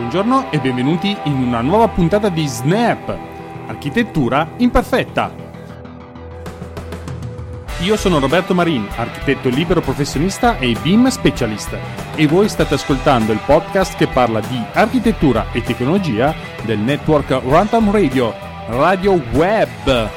Buongiorno e benvenuti in una nuova puntata di Snap, architettura imperfetta. Io sono Roberto Marin, architetto libero professionista e BIM specialist e voi state ascoltando il podcast che parla di architettura e tecnologia del network Runtime Radio, Radio Web.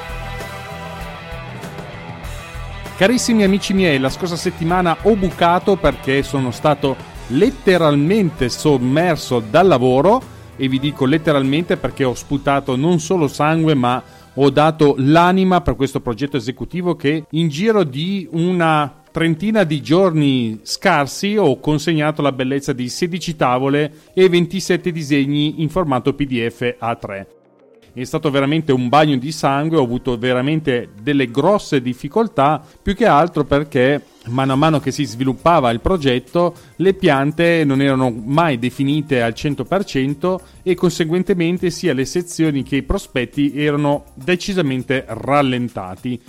Carissimi amici miei, la scorsa settimana ho bucato perché sono stato letteralmente sommerso dal lavoro e vi dico letteralmente perché ho sputato non solo sangue ma ho dato l'anima per questo progetto esecutivo che in giro di una trentina di giorni scarsi ho consegnato la bellezza di 16 tavole e 27 disegni in formato PDF A3 è stato veramente un bagno di sangue, ho avuto veramente delle grosse difficoltà, più che altro perché mano a mano che si sviluppava il progetto le piante non erano mai definite al 100% e conseguentemente sia le sezioni che i prospetti erano decisamente rallentati.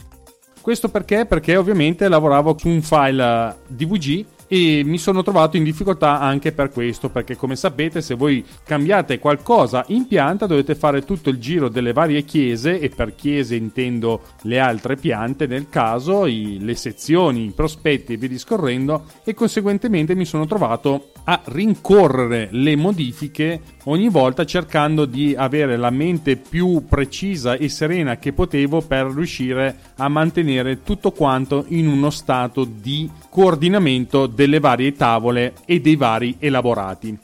Questo perché? Perché ovviamente lavoravo su un file DVG e mi sono trovato in difficoltà anche per questo perché come sapete se voi cambiate qualcosa in pianta dovete fare tutto il giro delle varie chiese e per chiese intendo le altre piante nel caso i, le sezioni, i prospetti e via discorrendo e conseguentemente mi sono trovato a rincorrere le modifiche ogni volta cercando di avere la mente più precisa e serena che potevo per riuscire a mantenere tutto quanto in uno stato di coordinamento delle varie tavole e dei vari elaborati.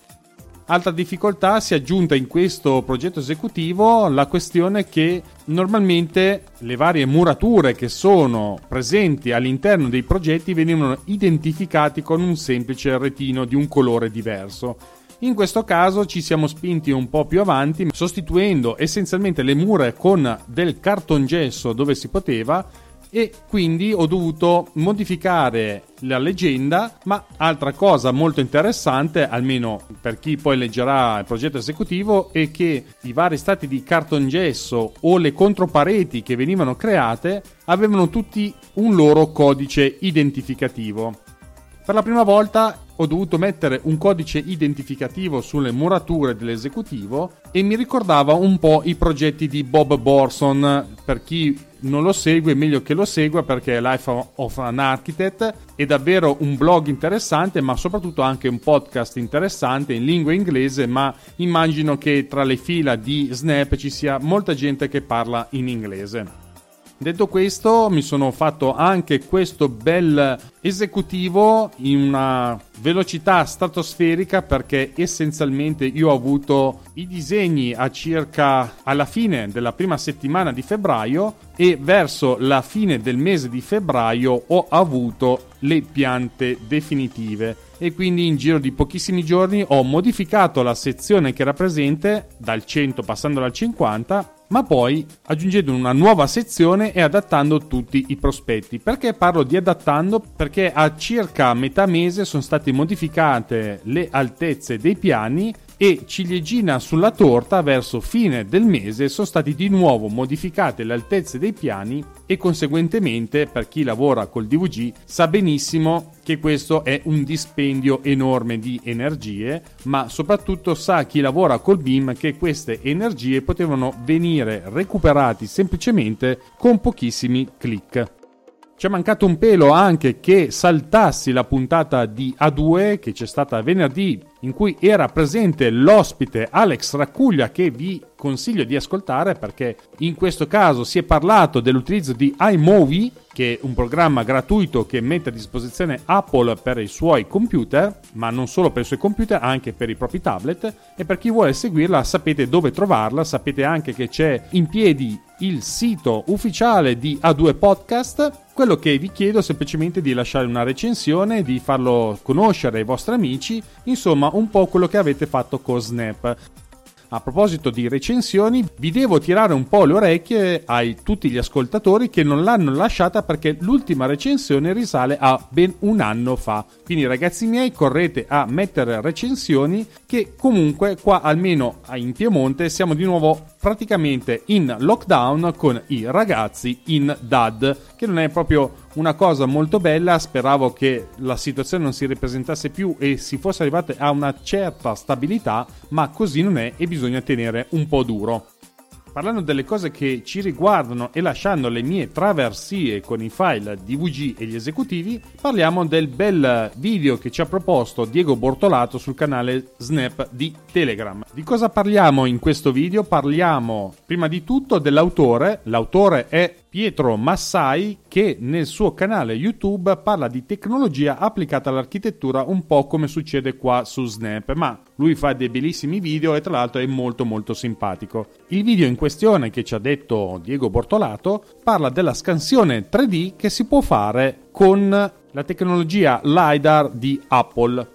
Altra difficoltà si è aggiunta in questo progetto esecutivo la questione che normalmente le varie murature che sono presenti all'interno dei progetti venivano identificati con un semplice retino di un colore diverso. In questo caso ci siamo spinti un po' più avanti sostituendo essenzialmente le mura con del cartongesso dove si poteva e quindi ho dovuto modificare la leggenda, ma altra cosa molto interessante, almeno per chi poi leggerà il progetto esecutivo, è che i vari stati di cartongesso o le contropareti che venivano create avevano tutti un loro codice identificativo. Per la prima volta ho dovuto mettere un codice identificativo sulle murature dell'esecutivo e mi ricordava un po' i progetti di Bob Borson. Per chi non lo segue, meglio che lo segua perché Life of an Architect è davvero un blog interessante, ma soprattutto anche un podcast interessante in lingua inglese, ma immagino che tra le fila di Snap ci sia molta gente che parla in inglese. Detto questo, mi sono fatto anche questo bel esecutivo in una velocità stratosferica perché essenzialmente io ho avuto i disegni a circa alla fine della prima settimana di febbraio e verso la fine del mese di febbraio ho avuto le piante definitive e quindi in giro di pochissimi giorni ho modificato la sezione che era presente dal 100 passando al 50 ma poi aggiungendo una nuova sezione e adattando tutti i prospetti. Perché parlo di adattando? Perché a circa metà mese sono state modificate le altezze dei piani e ciliegina sulla torta verso fine del mese sono state di nuovo modificate le altezze dei piani e conseguentemente per chi lavora col DVG sa benissimo che questo è un dispendio enorme di energie ma soprattutto sa chi lavora col BIM che queste energie potevano venire recuperate semplicemente con pochissimi clic. Ci è mancato un pelo anche che saltassi la puntata di A2 che c'è stata venerdì in cui era presente l'ospite Alex Raccuglia che vi consiglio di ascoltare perché in questo caso si è parlato dell'utilizzo di iMovie che è un programma gratuito che mette a disposizione Apple per i suoi computer, ma non solo per i suoi computer, anche per i propri tablet e per chi vuole seguirla sapete dove trovarla, sapete anche che c'è in piedi il sito ufficiale di A2 Podcast. Quello che vi chiedo è semplicemente di lasciare una recensione, di farlo conoscere ai vostri amici, insomma un po' quello che avete fatto con Snap. A proposito di recensioni, vi devo tirare un po' le orecchie a tutti gli ascoltatori che non l'hanno lasciata perché l'ultima recensione risale a ben un anno fa. Quindi ragazzi miei, correte a mettere recensioni che comunque qua almeno in Piemonte siamo di nuovo praticamente in lockdown con i ragazzi in DAD, che non è proprio una cosa molto bella, speravo che la situazione non si ripresentasse più e si fosse arrivati a una certa stabilità, ma così non è e bisogna tenere un po' duro. Parlando delle cose che ci riguardano e lasciando le mie traversie con i file DVG e gli esecutivi, parliamo del bel video che ci ha proposto Diego Bortolato sul canale Snap di Telegram. Di cosa parliamo in questo video? Parliamo prima di tutto dell'autore, l'autore è Pietro Massai che nel suo canale YouTube parla di tecnologia applicata all'architettura un po' come succede qua su Snap, ma lui fa dei bellissimi video e tra l'altro è molto molto simpatico. Il video in questione che ci ha detto Diego Bortolato parla della scansione 3D che si può fare con la tecnologia LiDAR di Apple.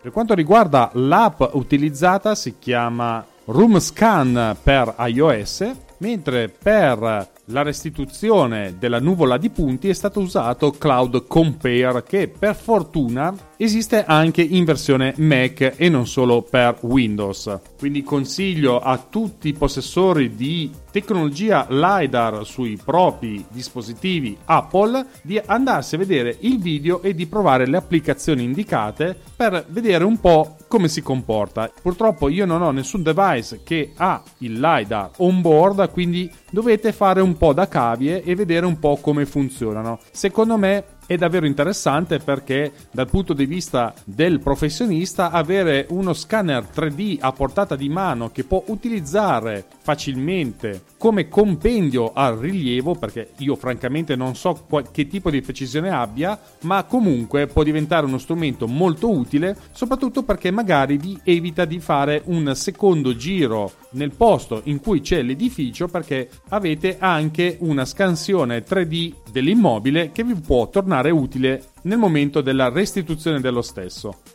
Per quanto riguarda l'app utilizzata si chiama Room Scan per iOS, mentre per la restituzione della nuvola di punti è stato usato Cloud Compare che per fortuna esiste anche in versione Mac e non solo per Windows. Quindi consiglio a tutti i possessori di tecnologia LiDAR sui propri dispositivi Apple di andarsi a vedere il video e di provare le applicazioni indicate per vedere un po' come si comporta. Purtroppo io non ho nessun device che ha il LiDAR on board, quindi dovete fare un po' da cavie e vedere un po' come funzionano. Secondo me è davvero interessante perché dal punto di vista del professionista avere uno scanner 3D a portata di mano che può utilizzare facilmente come compendio al rilievo perché io francamente non so che tipo di precisione abbia ma comunque può diventare uno strumento molto utile soprattutto perché magari vi evita di fare un secondo giro nel posto in cui c'è l'edificio perché avete anche una scansione 3D dell'immobile che vi può tornare utile nel momento della restituzione dello stesso.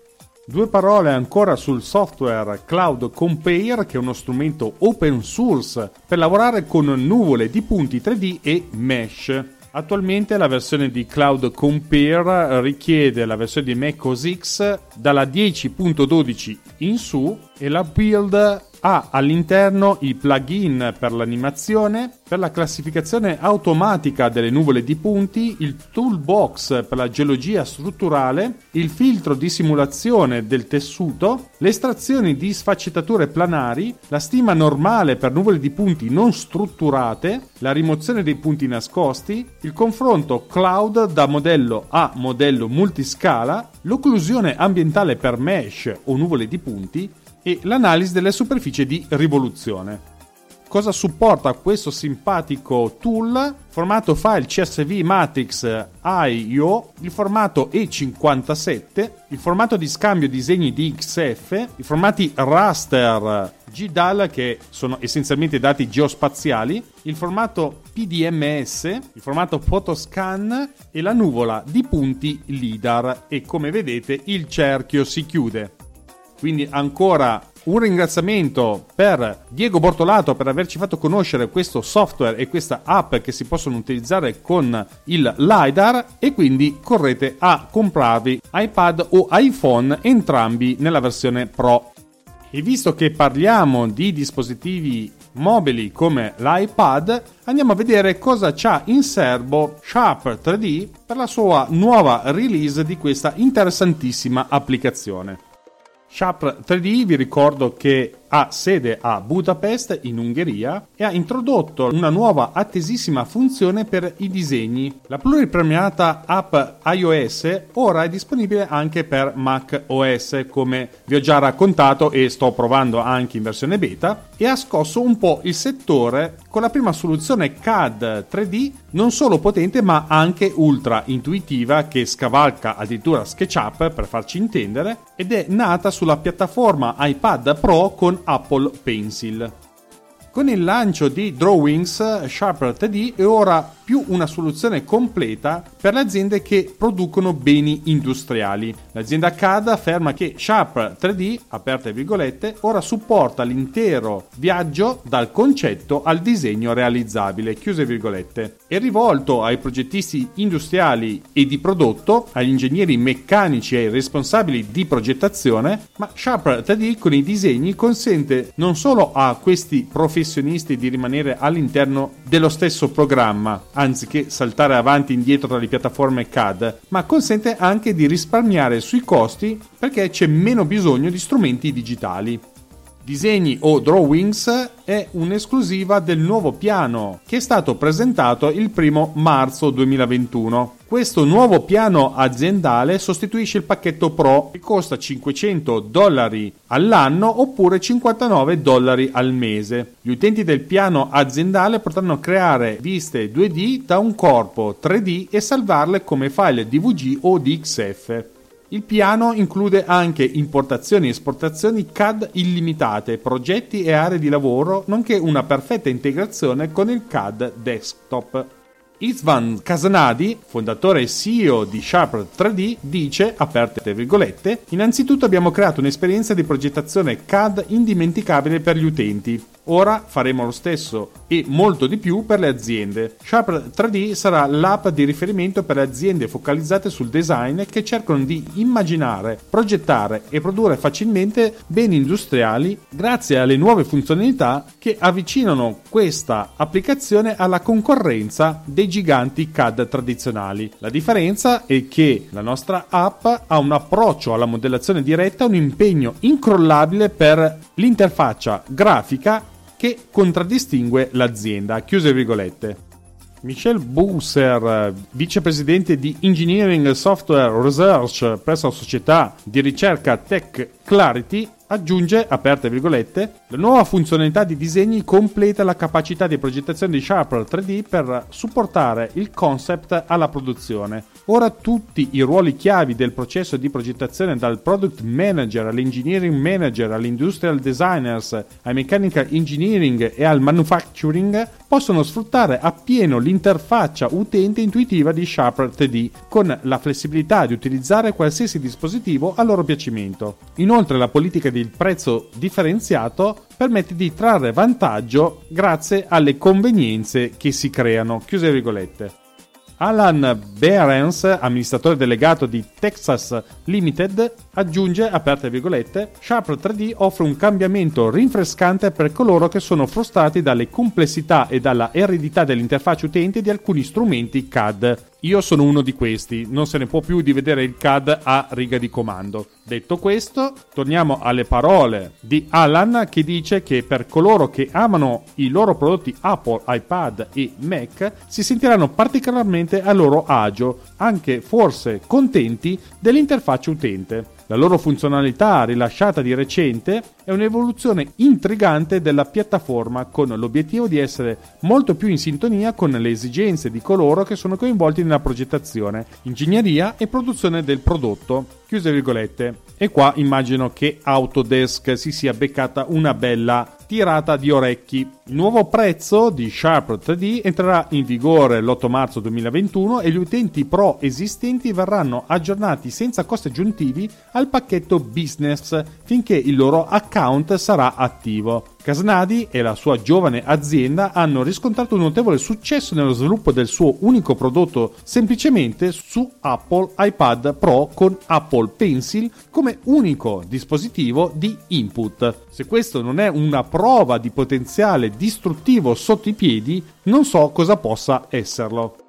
Due parole ancora sul software Cloud Compare, che è uno strumento open source per lavorare con nuvole di punti 3D e mesh. Attualmente la versione di Cloud Compare richiede la versione di Mac OS X dalla 10.12 in su e la build ha all'interno i plugin per l'animazione, per la classificazione automatica delle nuvole di punti, il toolbox per la geologia strutturale, il filtro di simulazione del tessuto, le estrazioni di sfaccettature planari, la stima normale per nuvole di punti non strutturate, la rimozione dei punti nascosti, il confronto cloud da modello a modello multiscala, l'occlusione ambientale per mesh o nuvole di punti, e l'analisi delle superfici di rivoluzione. Cosa supporta questo simpatico tool? Formato file CSV Matrix IO, il formato E57, il formato di scambio disegni DXF, i formati raster GDAL che sono essenzialmente dati geospaziali, il formato PDMS, il formato photoscan e la nuvola di punti LIDAR e come vedete il cerchio si chiude. Quindi ancora un ringraziamento per Diego Bortolato per averci fatto conoscere questo software e questa app che si possono utilizzare con il LiDAR e quindi correte a comprarvi iPad o iPhone entrambi nella versione Pro. E visto che parliamo di dispositivi mobili come l'iPad, andiamo a vedere cosa c'ha in serbo Sharp 3D per la sua nuova release di questa interessantissima applicazione. Sharp 3D vi ricordo che ha sede a Budapest in Ungheria e ha introdotto una nuova attesissima funzione per i disegni. La pluripremiata app iOS ora è disponibile anche per Mac OS come vi ho già raccontato e sto provando anche in versione beta e ha scosso un po' il settore con la prima soluzione CAD 3D non solo potente ma anche ultra intuitiva che scavalca addirittura SketchUp per farci intendere ed è nata sulla piattaforma iPad Pro con Apple Pencil. Con il lancio di Drawings, Sharper 3D è ora più una soluzione completa per le aziende che producono beni industriali. L'azienda CAD afferma che Sharp 3D, aperte virgolette, ora supporta l'intero viaggio dal concetto al disegno realizzabile, chiuse virgolette. È rivolto ai progettisti industriali e di prodotto, agli ingegneri meccanici e ai responsabili di progettazione, ma Sharper 3D con i disegni consente non solo a questi professionisti di rimanere all'interno dello stesso programma, anziché saltare avanti e indietro tra le piattaforme CAD, ma consente anche di risparmiare sui costi perché c'è meno bisogno di strumenti digitali. Disegni o drawings è un'esclusiva del nuovo piano che è stato presentato il primo marzo 2021. Questo nuovo piano aziendale sostituisce il pacchetto Pro che costa 500 dollari all'anno oppure 59 dollari al mese. Gli utenti del piano aziendale potranno creare viste 2D da un corpo 3D e salvarle come file DVG o DXF. Il piano include anche importazioni e esportazioni CAD illimitate, progetti e aree di lavoro, nonché una perfetta integrazione con il CAD desktop. Istvan Casanadi, fondatore e CEO di Sharp 3D, dice, aperte virgolette, innanzitutto abbiamo creato un'esperienza di progettazione CAD indimenticabile per gli utenti. Ora faremo lo stesso e molto di più per le aziende. Sharp 3D sarà l'app di riferimento per le aziende focalizzate sul design che cercano di immaginare, progettare e produrre facilmente beni industriali grazie alle nuove funzionalità che avvicinano questa applicazione alla concorrenza dei giganti CAD tradizionali. La differenza è che la nostra app ha un approccio alla modellazione diretta, un impegno incrollabile per l'interfaccia grafica che contraddistingue l'azienda. Chiuse virgolette. Michel Busser, vicepresidente di Engineering Software Research presso la società di ricerca Tech Clarity, aggiunge, aperte virgolette, la nuova funzionalità di disegni completa la capacità di progettazione di Sharper 3D per supportare il concept alla produzione. Ora tutti i ruoli chiavi del processo di progettazione dal product manager all'engineering manager, all'industrial designers, ai mechanical engineering e al manufacturing possono sfruttare appieno l'interfaccia utente intuitiva di Sharper 3D con la flessibilità di utilizzare qualsiasi dispositivo a loro piacimento. Inoltre la politica del prezzo differenziato permette di trarre vantaggio grazie alle convenienze che si creano. Chiuse virgolette. Alan Behrens, amministratore delegato di Texas Limited, aggiunge, aperte virgolette, Sharp 3D offre un cambiamento rinfrescante per coloro che sono frustrati dalle complessità e dalla eredità dell'interfaccia utente di alcuni strumenti CAD. Io sono uno di questi, non se ne può più di vedere il CAD a riga di comando. Detto questo, torniamo alle parole di Alan che dice che per coloro che amano i loro prodotti Apple, iPad e Mac si sentiranno particolarmente a loro agio, anche forse contenti dell'interfaccia utente. La loro funzionalità rilasciata di recente è un'evoluzione intrigante della piattaforma con l'obiettivo di essere molto più in sintonia con le esigenze di coloro che sono coinvolti nella progettazione, ingegneria e produzione del prodotto. Chiuse virgolette. E qua immagino che Autodesk si sia beccata una bella tirata di orecchi. Il nuovo prezzo di Sharp 3D entrerà in vigore l'8 marzo 2021 e gli utenti pro esistenti verranno aggiornati senza costi aggiuntivi al pacchetto business finché il loro account sarà attivo. Casnadi e la sua giovane azienda hanno riscontrato un notevole successo nello sviluppo del suo unico prodotto semplicemente su Apple iPad Pro con Apple Pencil come unico dispositivo di input. Se questo non è una prova di potenziale distruttivo sotto i piedi, non so cosa possa esserlo.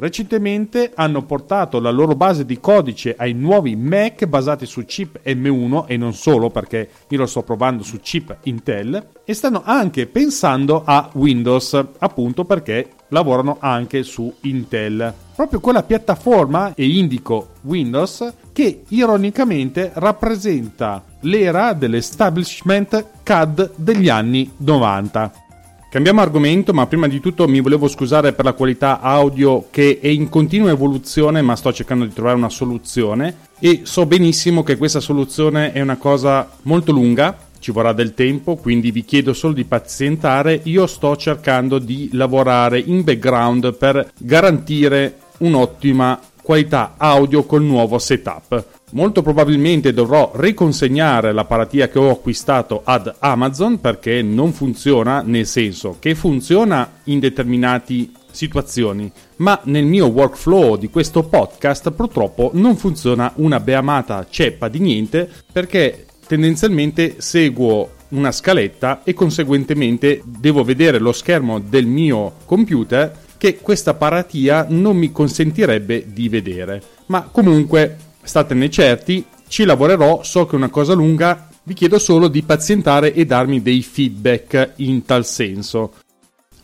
Recentemente hanno portato la loro base di codice ai nuovi Mac basati su chip M1 e non solo perché io lo sto provando su chip Intel e stanno anche pensando a Windows appunto perché lavorano anche su Intel. Proprio quella piattaforma, e indico Windows, che ironicamente rappresenta l'era dell'establishment CAD degli anni 90. Cambiamo argomento, ma prima di tutto mi volevo scusare per la qualità audio che è in continua evoluzione, ma sto cercando di trovare una soluzione e so benissimo che questa soluzione è una cosa molto lunga, ci vorrà del tempo, quindi vi chiedo solo di pazientare. Io sto cercando di lavorare in background per garantire un'ottima qualità audio col nuovo setup. Molto probabilmente dovrò riconsegnare l'apparatia che ho acquistato ad Amazon perché non funziona, nel senso che funziona in determinati situazioni, ma nel mio workflow di questo podcast purtroppo non funziona una beamata ceppa di niente perché tendenzialmente seguo una scaletta e conseguentemente devo vedere lo schermo del mio computer che questa paratia non mi consentirebbe di vedere. Ma comunque statene certi, ci lavorerò, so che è una cosa lunga, vi chiedo solo di pazientare e darmi dei feedback in tal senso.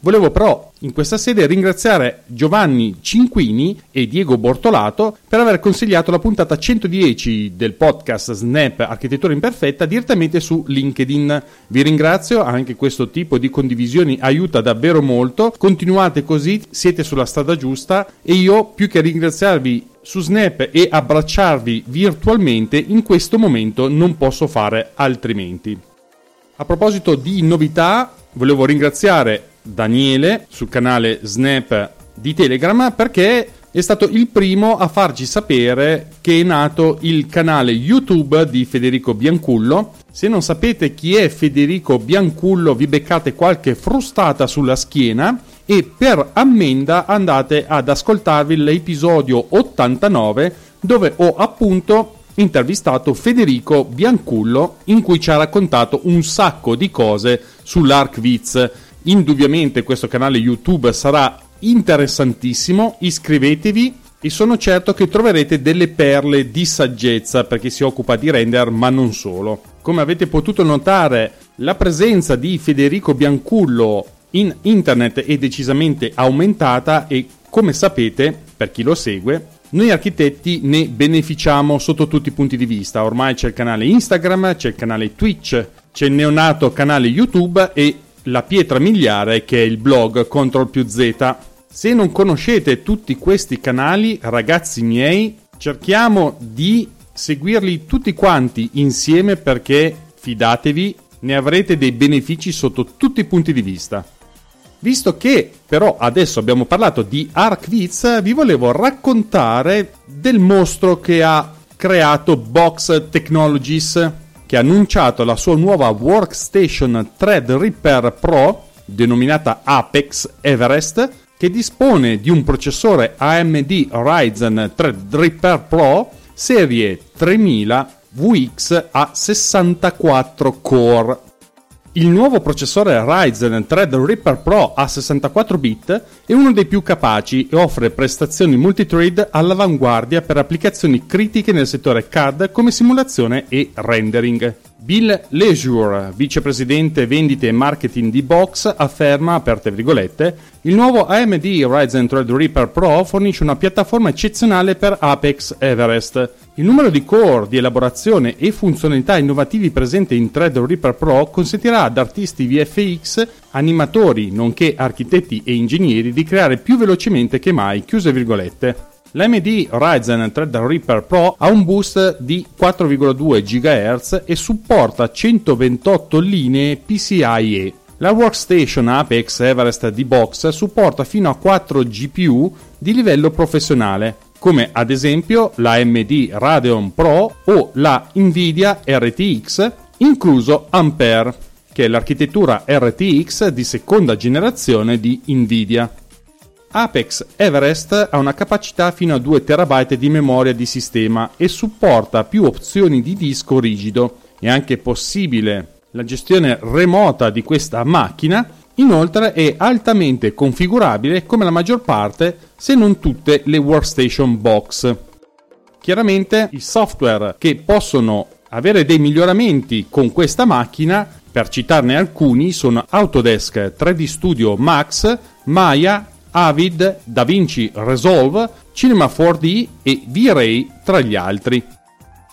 Volevo però in questa sede ringraziare Giovanni Cinquini e Diego Bortolato per aver consigliato la puntata 110 del podcast Snap Architettura Imperfetta direttamente su LinkedIn. Vi ringrazio, anche questo tipo di condivisioni aiuta davvero molto. Continuate così, siete sulla strada giusta e io più che ringraziarvi su Snap e abbracciarvi virtualmente in questo momento non posso fare altrimenti. A proposito di novità, volevo ringraziare Daniele sul canale Snap di Telegram perché è stato il primo a farci sapere che è nato il canale YouTube di Federico Biancullo. Se non sapete chi è Federico Biancullo, vi beccate qualche frustata sulla schiena e per ammenda andate ad ascoltarvi l'episodio 89 dove ho appunto intervistato Federico Biancullo in cui ci ha raccontato un sacco di cose sull'ArcViz Indubbiamente questo canale YouTube sarà interessantissimo, iscrivetevi e sono certo che troverete delle perle di saggezza per chi si occupa di render, ma non solo. Come avete potuto notare, la presenza di Federico Biancullo in internet è decisamente aumentata e come sapete, per chi lo segue, noi architetti ne beneficiamo sotto tutti i punti di vista. Ormai c'è il canale Instagram, c'è il canale Twitch, c'è il neonato canale YouTube e la pietra miliare che è il blog Ctrl più Z. Se non conoscete tutti questi canali, ragazzi miei, cerchiamo di seguirli tutti quanti insieme perché, fidatevi, ne avrete dei benefici sotto tutti i punti di vista. Visto che però adesso abbiamo parlato di ArcViz, vi volevo raccontare del mostro che ha creato Box Technologies che ha annunciato la sua nuova workstation Threadripper Pro, denominata Apex Everest, che dispone di un processore AMD Ryzen Threadripper Pro serie 3000 VX a 64 core il nuovo processore Ryzen Threadripper Pro a 64 bit è uno dei più capaci e offre prestazioni multithread all'avanguardia per applicazioni critiche nel settore CAD come simulazione e rendering. Bill Leisure, vicepresidente vendite e marketing di Box, afferma, aperte virgolette, il nuovo AMD Ryzen Threadripper Pro fornisce una piattaforma eccezionale per Apex Everest il numero di core di elaborazione e funzionalità innovativi presenti in Threadripper Pro consentirà ad artisti VFX, animatori, nonché architetti e ingegneri di creare più velocemente che mai, chiuse virgolette. L'AMD Ryzen Threadripper Pro ha un boost di 4,2 GHz e supporta 128 linee PCIe. La workstation Apex Everest di Box supporta fino a 4 GPU di livello professionale, come ad esempio la AMD Radeon Pro o la Nvidia RTX, incluso Ampere, che è l'architettura RTX di seconda generazione di Nvidia. Apex Everest ha una capacità fino a 2 TB di memoria di sistema e supporta più opzioni di disco rigido. È anche possibile la gestione remota di questa macchina Inoltre è altamente configurabile come la maggior parte, se non tutte, le workstation box. Chiaramente i software che possono avere dei miglioramenti con questa macchina, per citarne alcuni, sono Autodesk 3D Studio Max, Maya, Avid, DaVinci Resolve, Cinema 4D e V-Ray tra gli altri.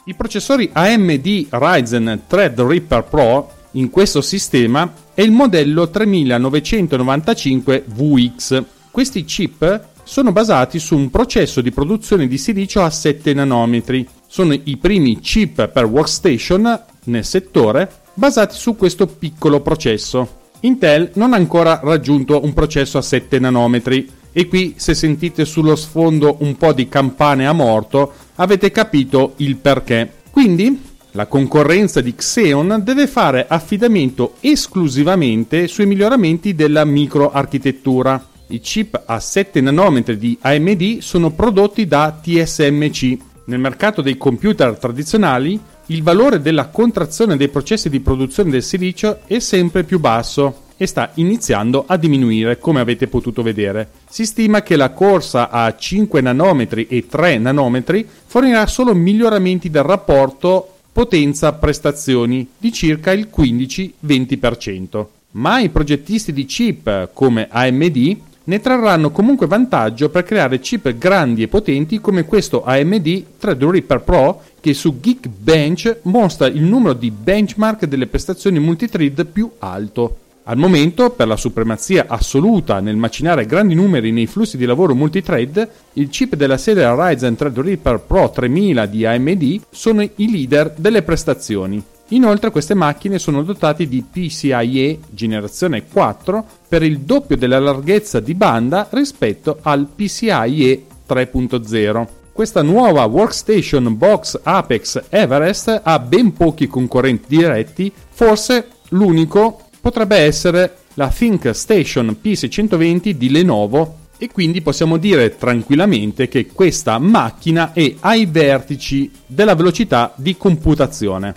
I processori AMD Ryzen Threadripper Pro in questo sistema è il modello 3995 VX. Questi chip sono basati su un processo di produzione di silicio a 7 nanometri. Sono i primi chip per workstation nel settore basati su questo piccolo processo. Intel non ha ancora raggiunto un processo a 7 nanometri e qui se sentite sullo sfondo un po' di campane a morto avete capito il perché. Quindi la concorrenza di Xeon deve fare affidamento esclusivamente sui miglioramenti della microarchitettura. I chip a 7 nanometri di AMD sono prodotti da TSMC. Nel mercato dei computer tradizionali, il valore della contrazione dei processi di produzione del silicio è sempre più basso e sta iniziando a diminuire, come avete potuto vedere. Si stima che la corsa a 5 nanometri e 3 nanometri fornirà solo miglioramenti del rapporto potenza-prestazioni di circa il 15-20%. Ma i progettisti di chip come AMD ne trarranno comunque vantaggio per creare chip grandi e potenti come questo AMD Threadripper Pro che su Geekbench mostra il numero di benchmark delle prestazioni multithread più alto. Al momento, per la supremazia assoluta nel macinare grandi numeri nei flussi di lavoro multithread, il chip della serie Ryzen Threadripper Pro 3000 di AMD sono i leader delle prestazioni. Inoltre queste macchine sono dotate di PCIe generazione 4 per il doppio della larghezza di banda rispetto al PCIe 3.0. Questa nuova workstation box Apex Everest ha ben pochi concorrenti diretti, forse l'unico potrebbe essere la Think Station P620 di Lenovo e quindi possiamo dire tranquillamente che questa macchina è ai vertici della velocità di computazione.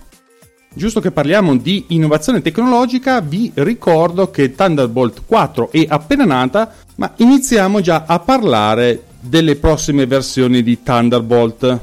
Giusto che parliamo di innovazione tecnologica, vi ricordo che Thunderbolt 4 è appena nata, ma iniziamo già a parlare delle prossime versioni di Thunderbolt.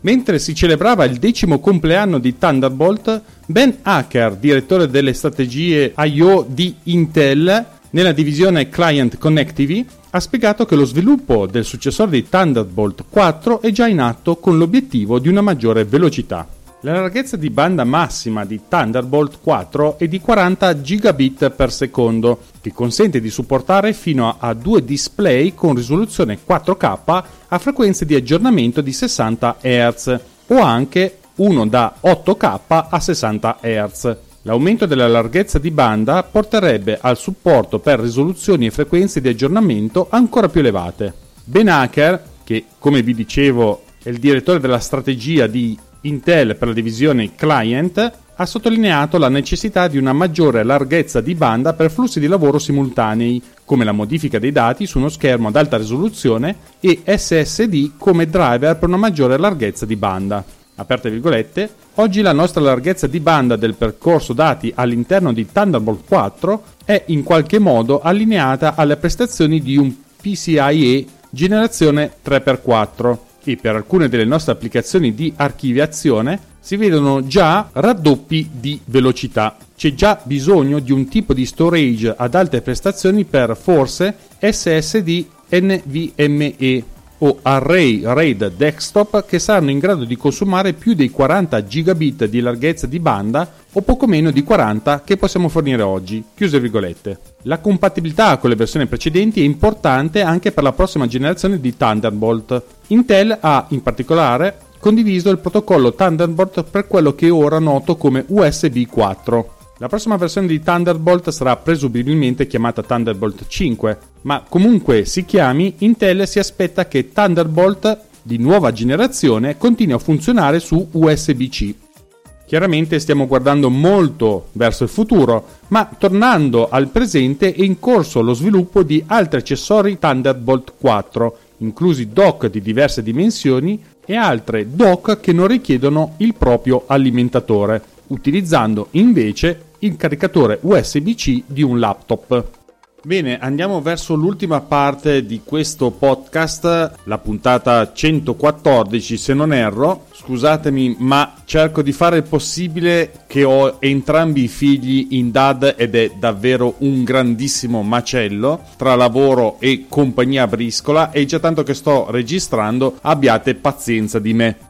Mentre si celebrava il decimo compleanno di Thunderbolt, Ben Hacker, direttore delle strategie I.O. di Intel, nella divisione Client Connectivity, ha spiegato che lo sviluppo del successore di Thunderbolt 4 è già in atto con l'obiettivo di una maggiore velocità. La larghezza di banda massima di Thunderbolt 4 è di 40 gigabit per secondo, che consente di supportare fino a due display con risoluzione 4K a frequenze di aggiornamento di 60 Hz o anche uno da 8K a 60 Hz. L'aumento della larghezza di banda porterebbe al supporto per risoluzioni e frequenze di aggiornamento ancora più elevate. Ben Hacker, che come vi dicevo è il direttore della strategia di Intel per la divisione client ha sottolineato la necessità di una maggiore larghezza di banda per flussi di lavoro simultanei, come la modifica dei dati su uno schermo ad alta risoluzione e SSD come driver per una maggiore larghezza di banda. Aperte virgolette, oggi la nostra larghezza di banda del percorso dati all'interno di Thunderbolt 4 è in qualche modo allineata alle prestazioni di un PCIe generazione 3x4 e per alcune delle nostre applicazioni di archiviazione si vedono già raddoppi di velocità. C'è già bisogno di un tipo di storage ad alte prestazioni per forse SSD NVMe o Array RAID desktop che saranno in grado di consumare più dei 40 gigabit di larghezza di banda o poco meno di 40 che possiamo fornire oggi. La compatibilità con le versioni precedenti è importante anche per la prossima generazione di Thunderbolt. Intel ha in particolare condiviso il protocollo Thunderbolt per quello che è ora noto come USB 4. La prossima versione di Thunderbolt sarà presumibilmente chiamata Thunderbolt 5, ma comunque si chiami, Intel si aspetta che Thunderbolt di nuova generazione continui a funzionare su USB-C. Chiaramente stiamo guardando molto verso il futuro, ma tornando al presente è in corso lo sviluppo di altri accessori Thunderbolt 4, inclusi dock di diverse dimensioni e altre dock che non richiedono il proprio alimentatore, utilizzando invece il caricatore USB-C di un laptop. Bene, andiamo verso l'ultima parte di questo podcast, la puntata 114 se non erro. Scusatemi, ma cerco di fare il possibile che ho entrambi i figli in DAD ed è davvero un grandissimo macello tra lavoro e compagnia briscola e già tanto che sto registrando abbiate pazienza di me.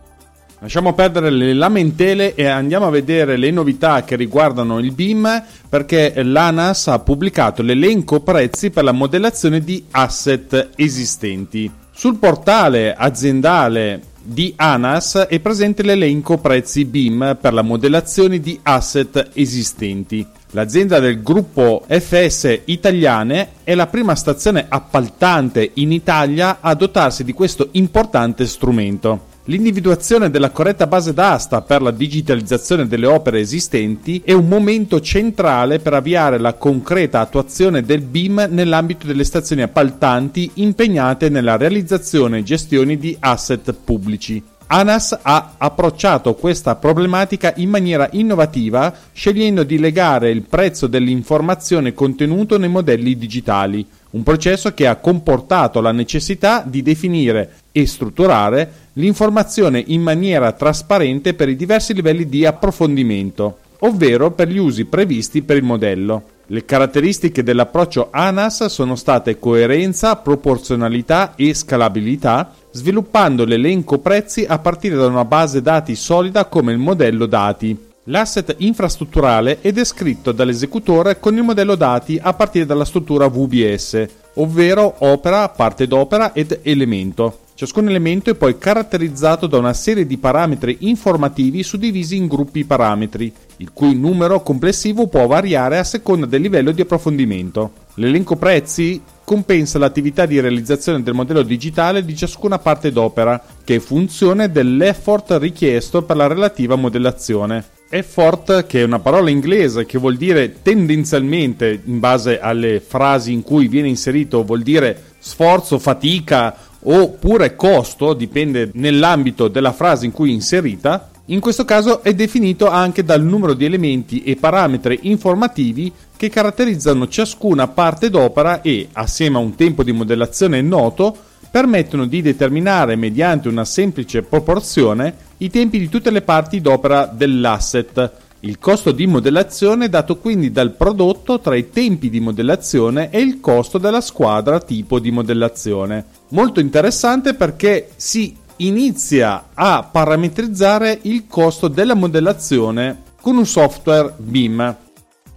Lasciamo perdere le lamentele e andiamo a vedere le novità che riguardano il BIM perché l'ANAS ha pubblicato l'elenco prezzi per la modellazione di asset esistenti. Sul portale aziendale di ANAS è presente l'elenco prezzi BIM per la modellazione di asset esistenti. L'azienda del gruppo FS Italiane è la prima stazione appaltante in Italia a dotarsi di questo importante strumento. L'individuazione della corretta base d'asta per la digitalizzazione delle opere esistenti è un momento centrale per avviare la concreta attuazione del BIM nell'ambito delle stazioni appaltanti impegnate nella realizzazione e gestione di asset pubblici. ANAS ha approcciato questa problematica in maniera innovativa, scegliendo di legare il prezzo dell'informazione contenuto nei modelli digitali, un processo che ha comportato la necessità di definire e strutturare l'informazione in maniera trasparente per i diversi livelli di approfondimento, ovvero per gli usi previsti per il modello. Le caratteristiche dell'approccio ANAS sono state coerenza, proporzionalità e scalabilità, sviluppando l'elenco prezzi a partire da una base dati solida come il modello dati. L'asset infrastrutturale è descritto dall'esecutore con il modello dati a partire dalla struttura VBS, ovvero opera, parte d'opera ed elemento. Ciascun elemento è poi caratterizzato da una serie di parametri informativi suddivisi in gruppi parametri, il cui numero complessivo può variare a seconda del livello di approfondimento. L'elenco prezzi compensa l'attività di realizzazione del modello digitale di ciascuna parte d'opera, che è funzione dell'effort richiesto per la relativa modellazione. Effort, che è una parola inglese che vuol dire tendenzialmente, in base alle frasi in cui viene inserito, vuol dire sforzo, fatica oppure costo, dipende nell'ambito della frase in cui è inserita, in questo caso è definito anche dal numero di elementi e parametri informativi che caratterizzano ciascuna parte d'opera e, assieme a un tempo di modellazione noto, permettono di determinare mediante una semplice proporzione i tempi di tutte le parti d'opera dell'asset. Il costo di modellazione è dato quindi dal prodotto tra i tempi di modellazione e il costo della squadra tipo di modellazione. Molto interessante perché si inizia a parametrizzare il costo della modellazione con un software BIM.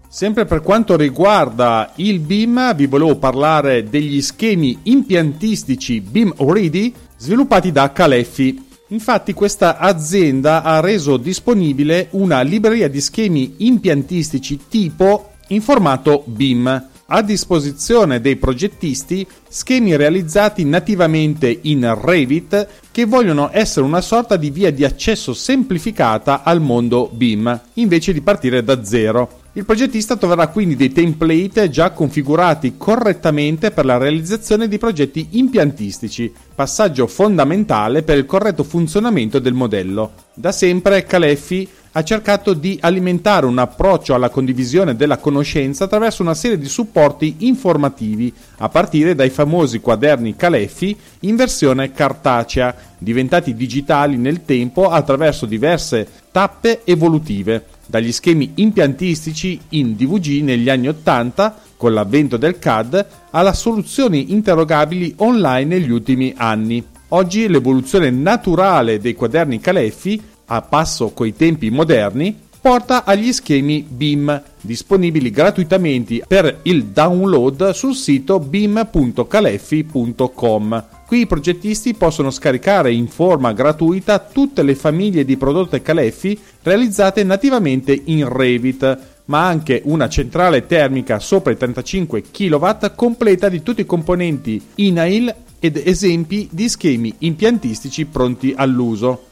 Sempre per quanto riguarda il BIM, vi volevo parlare degli schemi impiantistici BIM Ready sviluppati da Caleffi. Infatti questa azienda ha reso disponibile una libreria di schemi impiantistici tipo in formato BIM a disposizione dei progettisti schemi realizzati nativamente in Revit che vogliono essere una sorta di via di accesso semplificata al mondo BIM, invece di partire da zero. Il progettista troverà quindi dei template già configurati correttamente per la realizzazione di progetti impiantistici, passaggio fondamentale per il corretto funzionamento del modello. Da sempre Caleffi ha cercato di alimentare un approccio alla condivisione della conoscenza attraverso una serie di supporti informativi, a partire dai famosi quaderni Caleffi in versione cartacea, diventati digitali nel tempo attraverso diverse tappe evolutive, dagli schemi impiantistici in DVG negli anni 80 con l'avvento del CAD alla soluzioni interrogabili online negli ultimi anni. Oggi l'evoluzione naturale dei quaderni Caleffi a passo coi tempi moderni, porta agli schemi BIM, disponibili gratuitamente per il download sul sito bim.caleffi.com. Qui i progettisti possono scaricare in forma gratuita tutte le famiglie di prodotti Caleffi realizzate nativamente in Revit, ma anche una centrale termica sopra i 35 kW completa di tutti i componenti INAIL ed esempi di schemi impiantistici pronti all'uso.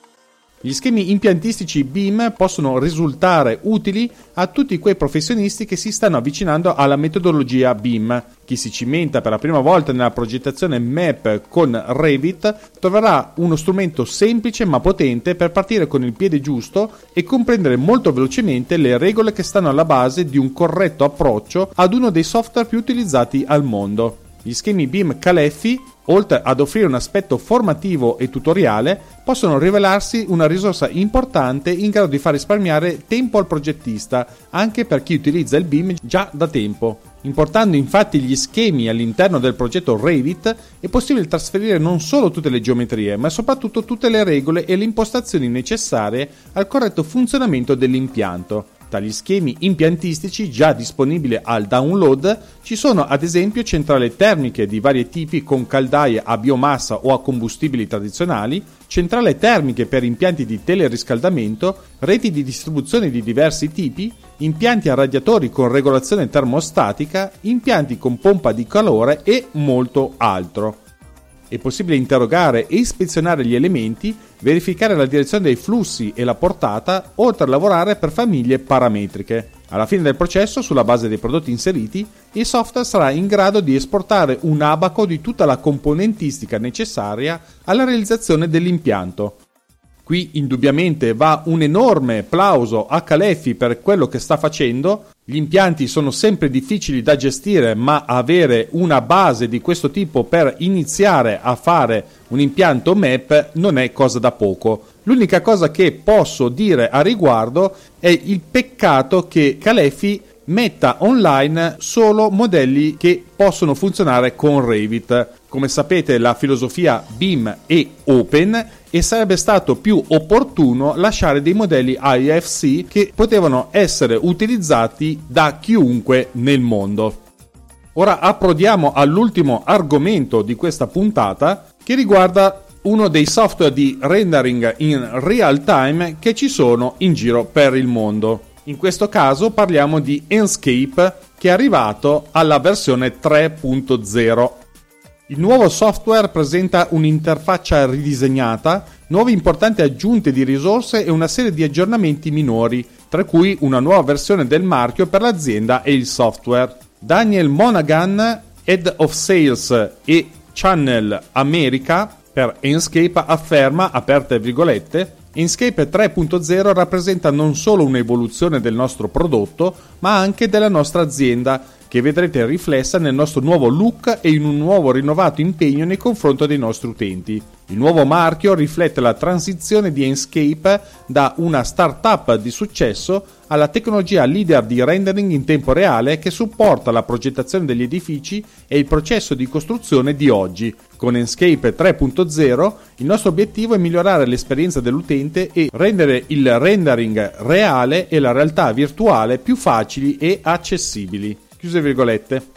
Gli schemi impiantistici BIM possono risultare utili a tutti quei professionisti che si stanno avvicinando alla metodologia BIM. Chi si cimenta per la prima volta nella progettazione MAP con Revit troverà uno strumento semplice ma potente per partire con il piede giusto e comprendere molto velocemente le regole che stanno alla base di un corretto approccio ad uno dei software più utilizzati al mondo. Gli schemi BIM Caleffi oltre ad offrire un aspetto formativo e tutoriale, possono rivelarsi una risorsa importante in grado di far risparmiare tempo al progettista, anche per chi utilizza il BIM già da tempo. Importando infatti gli schemi all'interno del progetto Revit, è possibile trasferire non solo tutte le geometrie, ma soprattutto tutte le regole e le impostazioni necessarie al corretto funzionamento dell'impianto. Tra gli schemi impiantistici già disponibili al download ci sono ad esempio centrali termiche di vari tipi con caldaie a biomassa o a combustibili tradizionali, centrali termiche per impianti di teleriscaldamento, reti di distribuzione di diversi tipi, impianti a radiatori con regolazione termostatica, impianti con pompa di calore e molto altro. È possibile interrogare e ispezionare gli elementi verificare la direzione dei flussi e la portata, oltre a lavorare per famiglie parametriche. Alla fine del processo, sulla base dei prodotti inseriti, il software sarà in grado di esportare un abaco di tutta la componentistica necessaria alla realizzazione dell'impianto. Qui indubbiamente va un enorme plauso a Calefi per quello che sta facendo. Gli impianti sono sempre difficili da gestire, ma avere una base di questo tipo per iniziare a fare un impianto MAP non è cosa da poco. L'unica cosa che posso dire a riguardo è il peccato che Calefi metta online solo modelli che possono funzionare con Revit. Come sapete la filosofia BIM è open e sarebbe stato più opportuno lasciare dei modelli IFC che potevano essere utilizzati da chiunque nel mondo. Ora approdiamo all'ultimo argomento di questa puntata che riguarda uno dei software di rendering in real time che ci sono in giro per il mondo. In questo caso parliamo di Enscape che è arrivato alla versione 3.0. Il nuovo software presenta un'interfaccia ridisegnata, nuove importanti aggiunte di risorse e una serie di aggiornamenti minori, tra cui una nuova versione del marchio per l'azienda e il software. Daniel Monaghan, Head of Sales e Channel America per Enscape afferma, aperte virgolette, Inkscape 3.0 rappresenta non solo un'evoluzione del nostro prodotto, ma anche della nostra azienda, che vedrete riflessa nel nostro nuovo look e in un nuovo rinnovato impegno nei confronti dei nostri utenti. Il nuovo marchio riflette la transizione di Enscape da una startup di successo alla tecnologia leader di rendering in tempo reale che supporta la progettazione degli edifici e il processo di costruzione di oggi. Con Enscape 3.0 il nostro obiettivo è migliorare l'esperienza dell'utente e rendere il rendering reale e la realtà virtuale più facili e accessibili. Chiuse virgolette.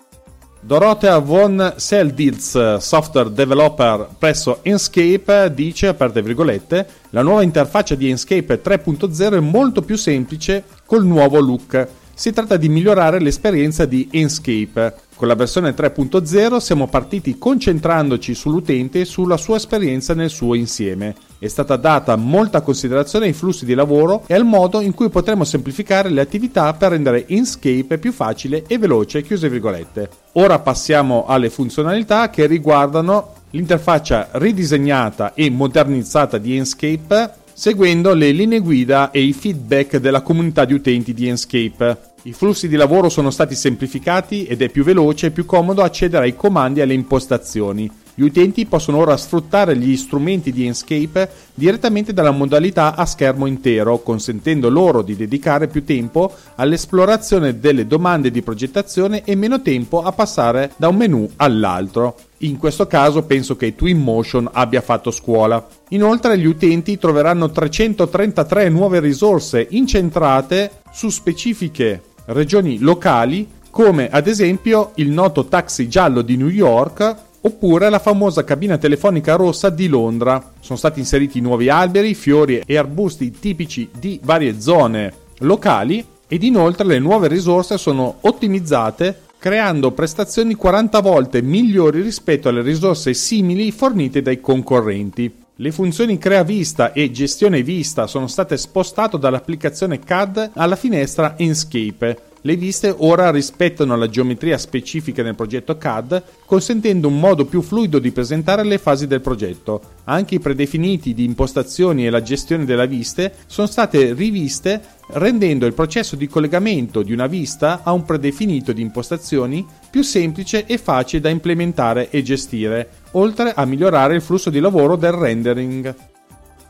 Dorothea von Selditz, software developer presso Enscape, dice, aperte virgolette, la nuova interfaccia di Enscape 3.0 è molto più semplice col nuovo look. Si tratta di migliorare l'esperienza di Enscape. Con la versione 3.0 siamo partiti concentrandoci sull'utente e sulla sua esperienza nel suo insieme. È stata data molta considerazione ai flussi di lavoro e al modo in cui potremo semplificare le attività per rendere Inkscape più facile e veloce, chiuse virgolette. Ora passiamo alle funzionalità che riguardano l'interfaccia ridisegnata e modernizzata di Inkscape seguendo le linee guida e i feedback della comunità di utenti di Enscape. I flussi di lavoro sono stati semplificati ed è più veloce e più comodo accedere ai comandi e alle impostazioni. Gli utenti possono ora sfruttare gli strumenti di Enscape direttamente dalla modalità a schermo intero, consentendo loro di dedicare più tempo all'esplorazione delle domande di progettazione e meno tempo a passare da un menu all'altro. In questo caso penso che Twinmotion abbia fatto scuola. Inoltre gli utenti troveranno 333 nuove risorse incentrate su specifiche regioni locali come ad esempio il noto taxi giallo di New York oppure la famosa cabina telefonica rossa di Londra. Sono stati inseriti nuovi alberi, fiori e arbusti tipici di varie zone locali ed inoltre le nuove risorse sono ottimizzate creando prestazioni 40 volte migliori rispetto alle risorse simili fornite dai concorrenti. Le funzioni crea vista e gestione vista sono state spostate dall'applicazione CAD alla finestra Enscape. Le viste ora rispettano la geometria specifica nel progetto CAD, consentendo un modo più fluido di presentare le fasi del progetto. Anche i predefiniti di impostazioni e la gestione delle viste sono state riviste, rendendo il processo di collegamento di una vista a un predefinito di impostazioni più semplice e facile da implementare e gestire, oltre a migliorare il flusso di lavoro del rendering.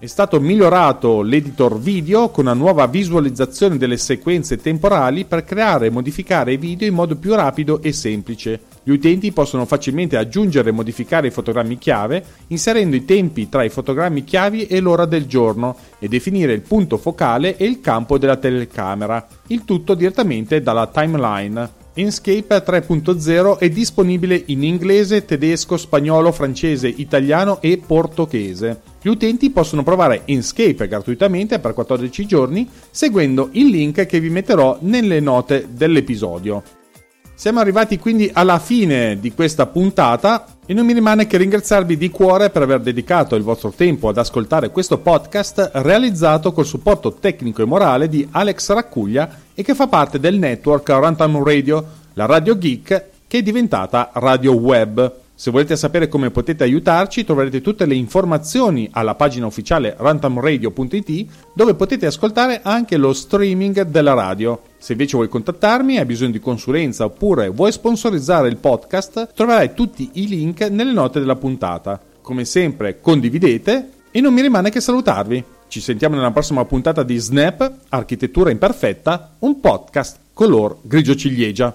È stato migliorato l'editor video con una nuova visualizzazione delle sequenze temporali per creare e modificare i video in modo più rapido e semplice. Gli utenti possono facilmente aggiungere e modificare i fotogrammi chiave inserendo i tempi tra i fotogrammi chiavi e l'ora del giorno e definire il punto focale e il campo della telecamera, il tutto direttamente dalla timeline. Inkscape 3.0 è disponibile in inglese, tedesco, spagnolo, francese, italiano e portoghese. Gli utenti possono provare Inkscape gratuitamente per 14 giorni seguendo il link che vi metterò nelle note dell'episodio. Siamo arrivati quindi alla fine di questa puntata e non mi rimane che ringraziarvi di cuore per aver dedicato il vostro tempo ad ascoltare questo podcast realizzato col supporto tecnico e morale di Alex Raccuglia e che fa parte del network Runtime Radio, la radio geek che è diventata radio web. Se volete sapere come potete aiutarci, troverete tutte le informazioni alla pagina ufficiale rantamradio.it dove potete ascoltare anche lo streaming della radio. Se invece vuoi contattarmi, hai bisogno di consulenza oppure vuoi sponsorizzare il podcast, troverai tutti i link nelle note della puntata. Come sempre, condividete e non mi rimane che salutarvi. Ci sentiamo nella prossima puntata di Snap, Architettura Imperfetta, un podcast color grigio ciliegia.